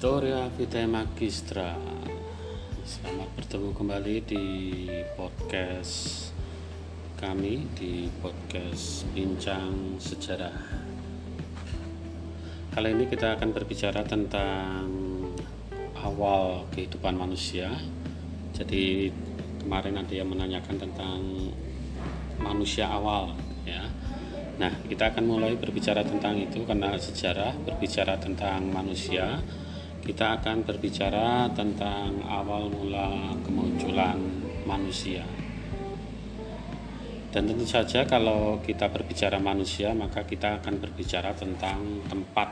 Historia Vitae Magistra. Selamat bertemu kembali di podcast kami Di podcast Bincang Sejarah. Kali ini kita akan berbicara tentang awal kehidupan manusia. Jadi kemarin ada yang menanyakan tentang manusia awal ya. Nah, kita akan mulai berbicara tentang itu karena sejarah berbicara tentang manusia. Kita akan berbicara tentang awal mula kemunculan manusia. Dan tentu saja kalau kita berbicara manusia, maka kita akan berbicara tentang tempat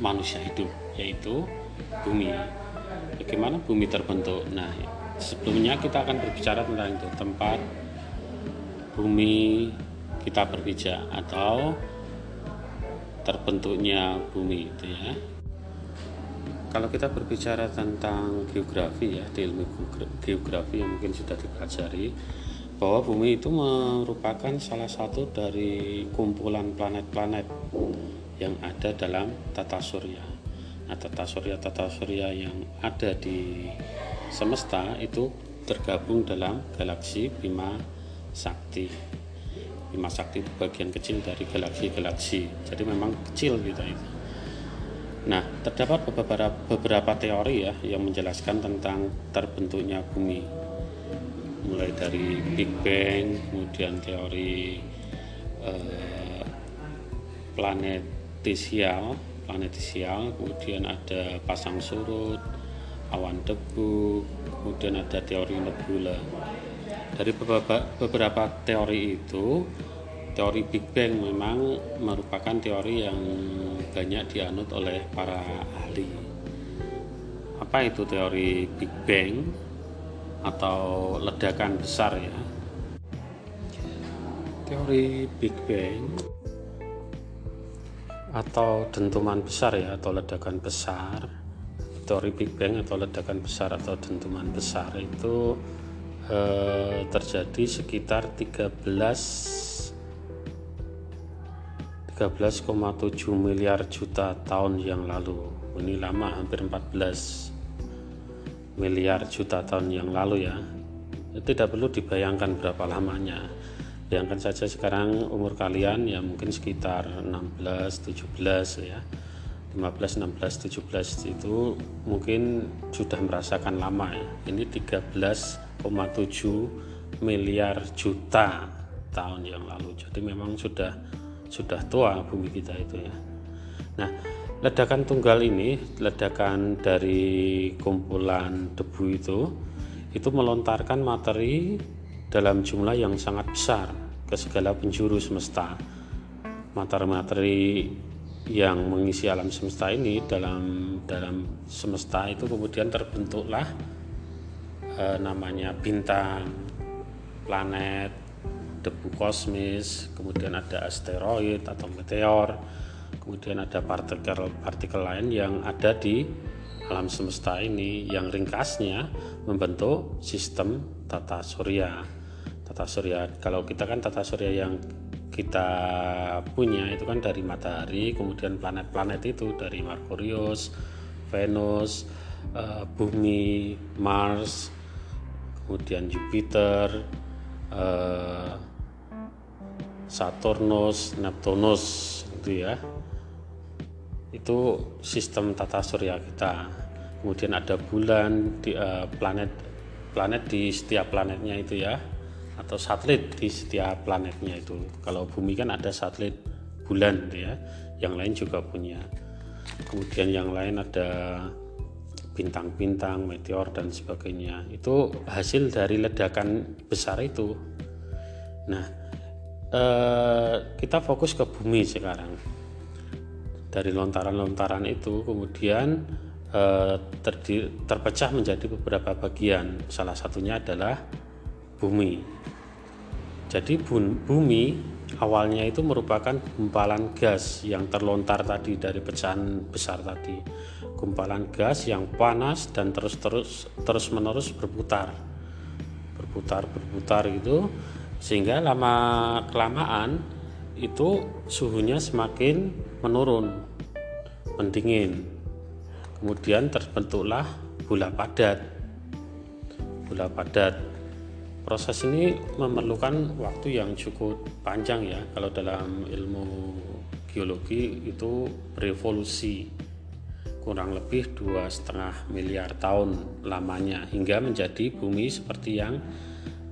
manusia hidup, yaitu bumi. Bagaimana bumi terbentuk? Nah, sebelumnya kita akan berbicara tentang itu, tempat bumi kita berpijak atau terbentuknya bumi itu ya. Kalau kita berbicara tentang geografi ya di ilmu geografi yang mungkin sudah dipelajari bahwa bumi itu merupakan salah satu dari kumpulan planet-planet yang ada dalam tata surya. Nah, tata surya tata surya yang ada di semesta itu tergabung dalam galaksi Bima Sakti Bima Sakti itu bagian kecil dari galaksi-galaksi. Jadi memang kecil gitu itu nah terdapat beberapa beberapa teori ya yang menjelaskan tentang terbentuknya bumi. Mulai dari Big Bang kemudian teori eh, planetisial planetisial kemudian ada pasang surut awan debu kemudian ada teori nebula. Dari beberapa, beberapa teori itu teori Big Bang memang merupakan teori yang banyak dianut oleh para ahli. Apa itu teori Big Bang atau ledakan besar ya? Teori Big Bang atau dentuman besar ya atau ledakan besar. Teori Big Bang atau ledakan besar atau dentuman besar itu eh, terjadi sekitar 13 13,7 miliar juta tahun yang lalu. Ini lama hampir 14 miliar juta tahun yang lalu ya. Tidak perlu dibayangkan berapa lamanya. Bayangkan saja sekarang umur kalian ya mungkin sekitar 16 17 ya. 15 16 17 itu mungkin sudah merasakan lama ya. Ini 13,7 miliar juta tahun yang lalu. Jadi memang sudah sudah tua bumi kita itu ya. Nah ledakan tunggal ini ledakan dari kumpulan debu itu itu melontarkan materi dalam jumlah yang sangat besar ke segala penjuru semesta. Materi-materi yang mengisi alam semesta ini dalam dalam semesta itu kemudian terbentuklah e, namanya bintang, planet, debu kosmis, kemudian ada asteroid atau meteor, kemudian ada partikel-partikel lain yang ada di alam semesta ini yang ringkasnya membentuk sistem tata surya. Tata surya kalau kita kan tata surya yang kita punya itu kan dari matahari, kemudian planet-planet itu dari Merkurius, Venus, uh, bumi, Mars, kemudian Jupiter, uh, Saturnus, Neptunus itu ya. Itu sistem tata surya kita. Kemudian ada bulan di uh, planet planet di setiap planetnya itu ya atau satelit di setiap planetnya itu. Kalau bumi kan ada satelit bulan gitu ya. Yang lain juga punya. Kemudian yang lain ada bintang-bintang, meteor dan sebagainya. Itu hasil dari ledakan besar itu. Nah, Eh, kita fokus ke bumi sekarang. Dari lontaran-lontaran itu kemudian eh, terpecah menjadi beberapa bagian. Salah satunya adalah bumi. Jadi bumi awalnya itu merupakan gumpalan gas yang terlontar tadi dari pecahan besar tadi. Gumpalan gas yang panas dan terus-terus terus-menerus berputar. Berputar berputar gitu sehingga lama kelamaan itu suhunya semakin menurun mendingin. Kemudian terbentuklah bola padat. Bola padat. Proses ini memerlukan waktu yang cukup panjang ya. Kalau dalam ilmu geologi itu revolusi kurang lebih dua setengah miliar tahun lamanya hingga menjadi bumi seperti yang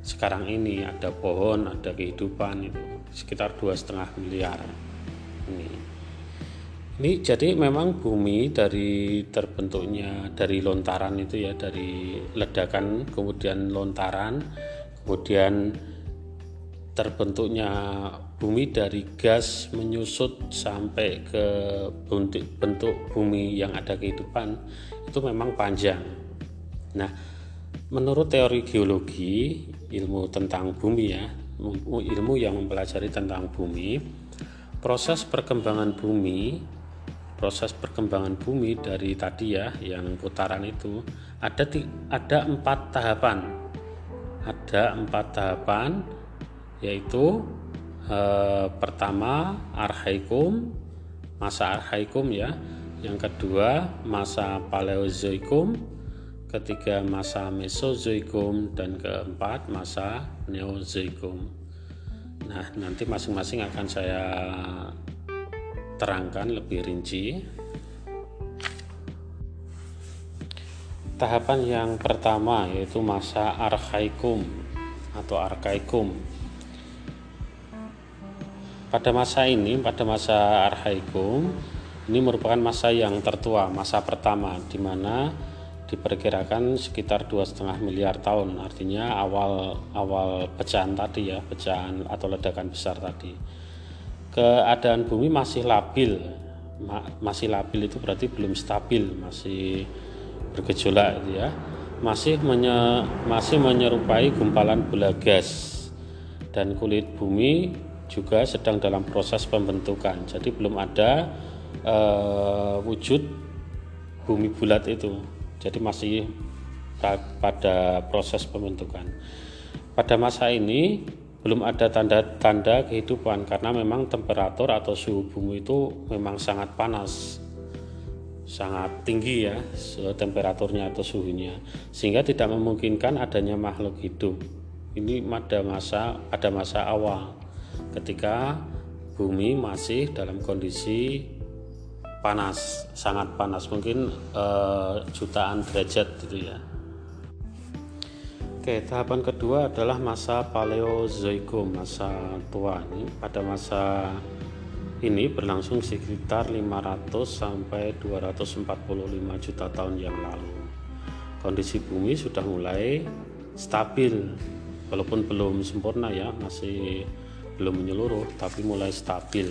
sekarang ini ada pohon ada kehidupan itu sekitar dua setengah miliar ini ini jadi memang bumi dari terbentuknya dari lontaran itu ya dari ledakan kemudian lontaran kemudian terbentuknya bumi dari gas menyusut sampai ke bentuk, bentuk bumi yang ada kehidupan itu memang panjang. Nah, menurut teori geologi, ilmu tentang bumi ya, ilmu yang mempelajari tentang bumi, proses perkembangan bumi, proses perkembangan bumi dari tadi ya, yang putaran itu ada ada empat tahapan, ada empat tahapan yaitu eh, pertama arhaikum masa arhaikum ya. Yang kedua masa paleozoikum ketiga masa mesozoikum dan keempat masa neozoikum nah nanti masing-masing akan saya terangkan lebih rinci. Tahapan yang pertama yaitu masa arhaikum atau arkaikum. Pada masa ini, pada masa Arhaikum, ini merupakan masa yang tertua, masa pertama, di mana diperkirakan sekitar dua setengah miliar tahun, artinya awal awal pecahan tadi ya, pecahan atau ledakan besar tadi. Keadaan bumi masih labil, masih labil itu berarti belum stabil, masih bergejolak gitu ya, masih menye, masih menyerupai gumpalan bola gas dan kulit bumi juga sedang dalam proses pembentukan. Jadi belum ada uh, wujud bumi bulat itu. Jadi masih pada proses pembentukan. Pada masa ini belum ada tanda-tanda kehidupan karena memang temperatur atau suhu bumi itu memang sangat panas sangat tinggi ya temperaturnya atau suhunya sehingga tidak memungkinkan adanya makhluk hidup ini pada masa pada masa awal ketika bumi masih dalam kondisi panas, sangat panas, mungkin uh, jutaan derajat gitu ya. Oke, tahapan kedua adalah masa Paleozoikum, masa tua ini. Pada masa ini berlangsung sekitar 500 sampai 245 juta tahun yang lalu. Kondisi bumi sudah mulai stabil, walaupun belum sempurna ya, masih belum menyeluruh tapi mulai stabil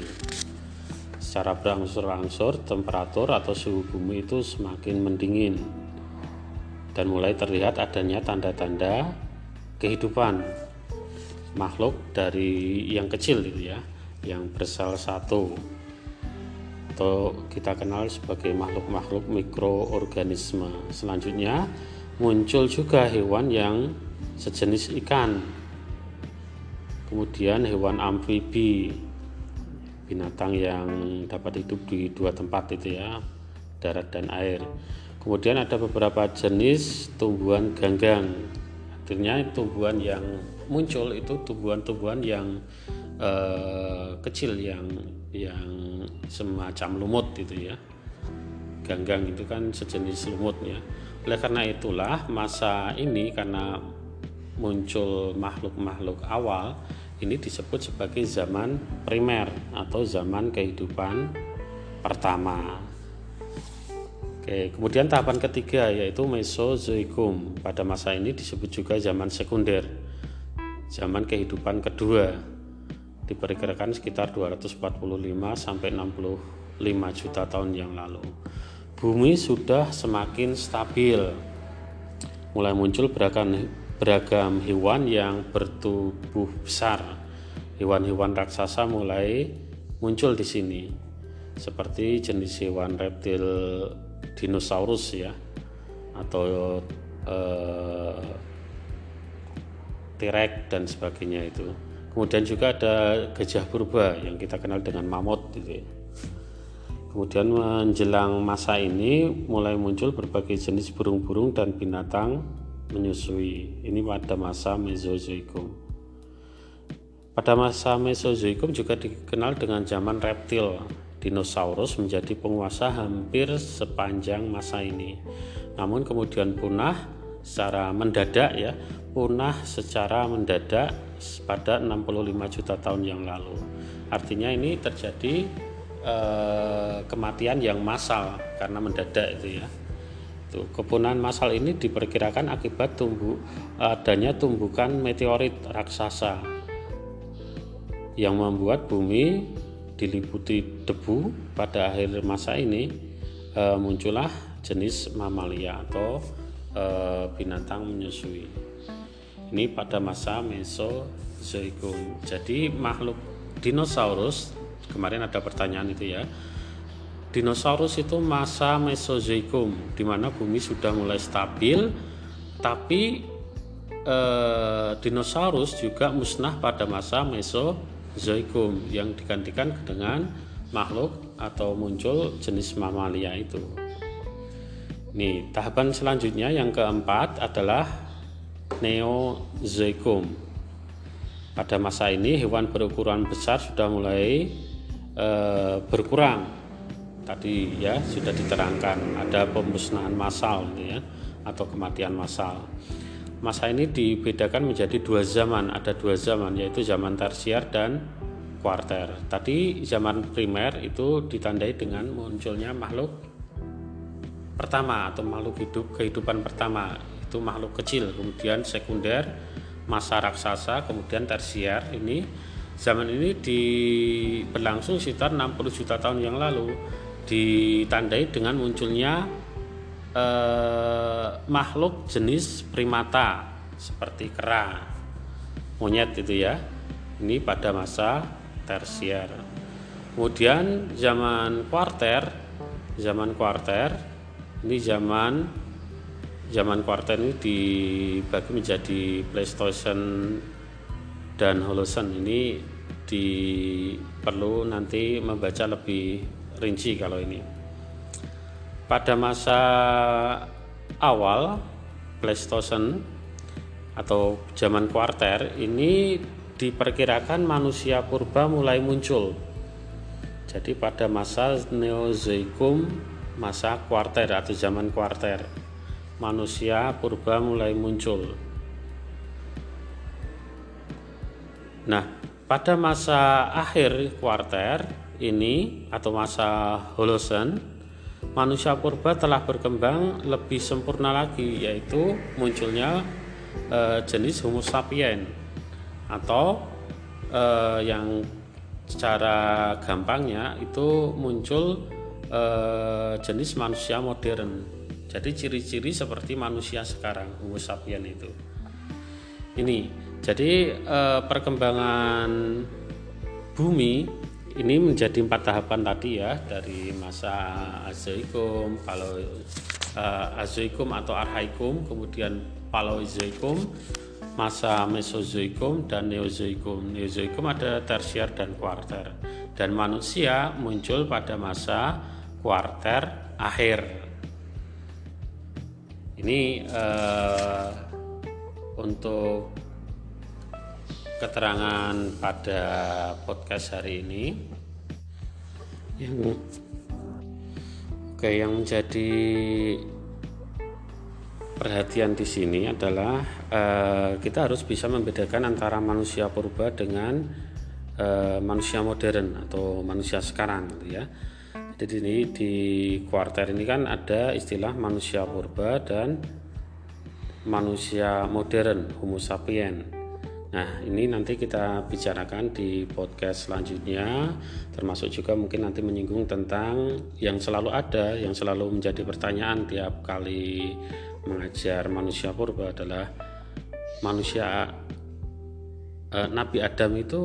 secara berangsur-angsur temperatur atau suhu bumi itu semakin mendingin. Dan mulai terlihat adanya tanda-tanda kehidupan makhluk dari yang kecil itu ya yang bersel satu. Atau kita kenal sebagai makhluk-makhluk mikroorganisme. Selanjutnya muncul juga hewan yang sejenis ikan. Kemudian hewan amfibi binatang yang dapat hidup di dua tempat itu ya darat dan air. Kemudian ada beberapa jenis tumbuhan ganggang. Akhirnya tumbuhan yang muncul itu tumbuhan-tumbuhan yang eh, kecil yang yang semacam lumut itu ya. Ganggang itu kan sejenis lumut ya. Oleh karena itulah masa ini karena muncul makhluk-makhluk awal ini disebut sebagai zaman primer atau zaman kehidupan pertama. Oke, kemudian tahapan ketiga yaitu Mesozoikum. Pada masa ini disebut juga zaman sekunder. Zaman kehidupan kedua diperkirakan sekitar 245 sampai 65 juta tahun yang lalu. Bumi sudah semakin stabil. Mulai muncul beragam beragam hewan yang bertubuh besar. Hewan-hewan raksasa mulai muncul di sini. Seperti jenis hewan reptil dinosaurus ya atau eh, T-Rex dan sebagainya itu. Kemudian juga ada gajah purba yang kita kenal dengan mamut gitu ya. Kemudian menjelang masa ini mulai muncul berbagai jenis burung-burung dan binatang menyusui. Ini pada masa Mesozoikum. Pada masa Mesozoikum juga dikenal dengan zaman reptil. Dinosaurus menjadi penguasa hampir sepanjang masa ini. Namun kemudian punah secara mendadak ya, punah secara mendadak pada 65 juta tahun yang lalu. Artinya ini terjadi eh, kematian yang massal karena mendadak itu ya. Tuh, kepunahan massal ini diperkirakan akibat tumbuh adanya tumbukan meteorit raksasa yang membuat bumi diliputi debu pada akhir masa ini eh, muncullah jenis mamalia atau eh, binatang menyusui. Ini pada masa Mesozoikum. Jadi makhluk dinosaurus kemarin ada pertanyaan itu ya dinosaurus itu masa mesozoikum di mana bumi sudah mulai stabil tapi eh, dinosaurus juga musnah pada masa mesozoikum yang digantikan dengan makhluk atau muncul jenis mamalia itu. Nih, tahapan selanjutnya yang keempat adalah Neozoikum. Pada masa ini hewan berukuran besar sudah mulai e, berkurang tadi ya sudah diterangkan. Ada pemusnahan massal gitu ya atau kematian massal. Masa ini dibedakan menjadi dua zaman. Ada dua zaman yaitu zaman tersier dan kuarter. Tadi zaman primer itu ditandai dengan munculnya makhluk pertama atau makhluk hidup kehidupan pertama. Itu makhluk kecil kemudian sekunder masa raksasa kemudian tersier ini zaman ini di berlangsung sekitar 60 juta tahun yang lalu ditandai dengan munculnya eh, makhluk jenis primata seperti kera monyet itu ya. Ini pada masa tersier. Kemudian zaman kuarter zaman kuarter ini zaman zaman kuarter ini dibagi menjadi Pleistocene dan Holosen ini di perlu nanti membaca lebih rinci kalau ini. Pada masa awal Pleistocene atau zaman kuarter ini diperkirakan manusia purba mulai muncul. Jadi pada masa Neozoikum, masa kuarter atau zaman kuarter, manusia purba mulai muncul. Nah, pada masa akhir kuarter ini atau masa Holosen, manusia purba telah berkembang lebih sempurna lagi yaitu munculnya e, jenis Homo sapien atau e, yang secara gampangnya itu muncul e, jenis manusia modern. Jadi ciri-ciri seperti manusia sekarang Homo sapien itu. Ini jadi eh, perkembangan bumi ini menjadi empat tahapan tadi ya dari masa Azoikum, kalau eh, Azoikum atau Arhaikum, kemudian Paleozoikum, masa Mesozoikum dan Neozoikum. Neozoikum ada tersier dan kuarter. Dan manusia muncul pada masa kuarter akhir. Ini eh, untuk keterangan pada podcast hari ini yang oke yang menjadi perhatian di sini adalah uh, kita harus bisa membedakan antara manusia purba dengan uh, manusia modern atau manusia sekarang gitu ya. Jadi ini di kuarter ini kan ada istilah manusia purba dan manusia modern Homo sapien. Nah, ini nanti kita bicarakan di podcast selanjutnya, termasuk juga mungkin nanti menyinggung tentang yang selalu ada, yang selalu menjadi pertanyaan tiap kali mengajar manusia purba adalah manusia eh, Nabi Adam itu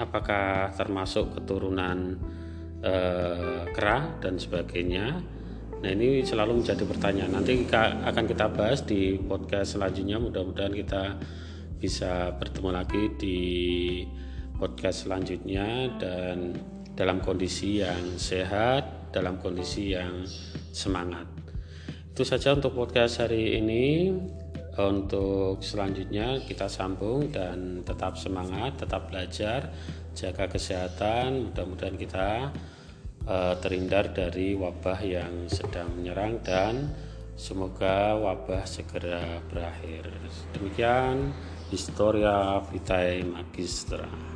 apakah termasuk keturunan eh, kera dan sebagainya. Nah, ini selalu menjadi pertanyaan. Nanti akan kita bahas di podcast selanjutnya. Mudah-mudahan kita bisa bertemu lagi di podcast selanjutnya dan dalam kondisi yang sehat, dalam kondisi yang semangat. Itu saja untuk podcast hari ini. Untuk selanjutnya kita sambung dan tetap semangat, tetap belajar, jaga kesehatan. Mudah-mudahan kita uh, terhindar dari wabah yang sedang menyerang dan semoga wabah segera berakhir. Demikian Historia Vitae Magistra.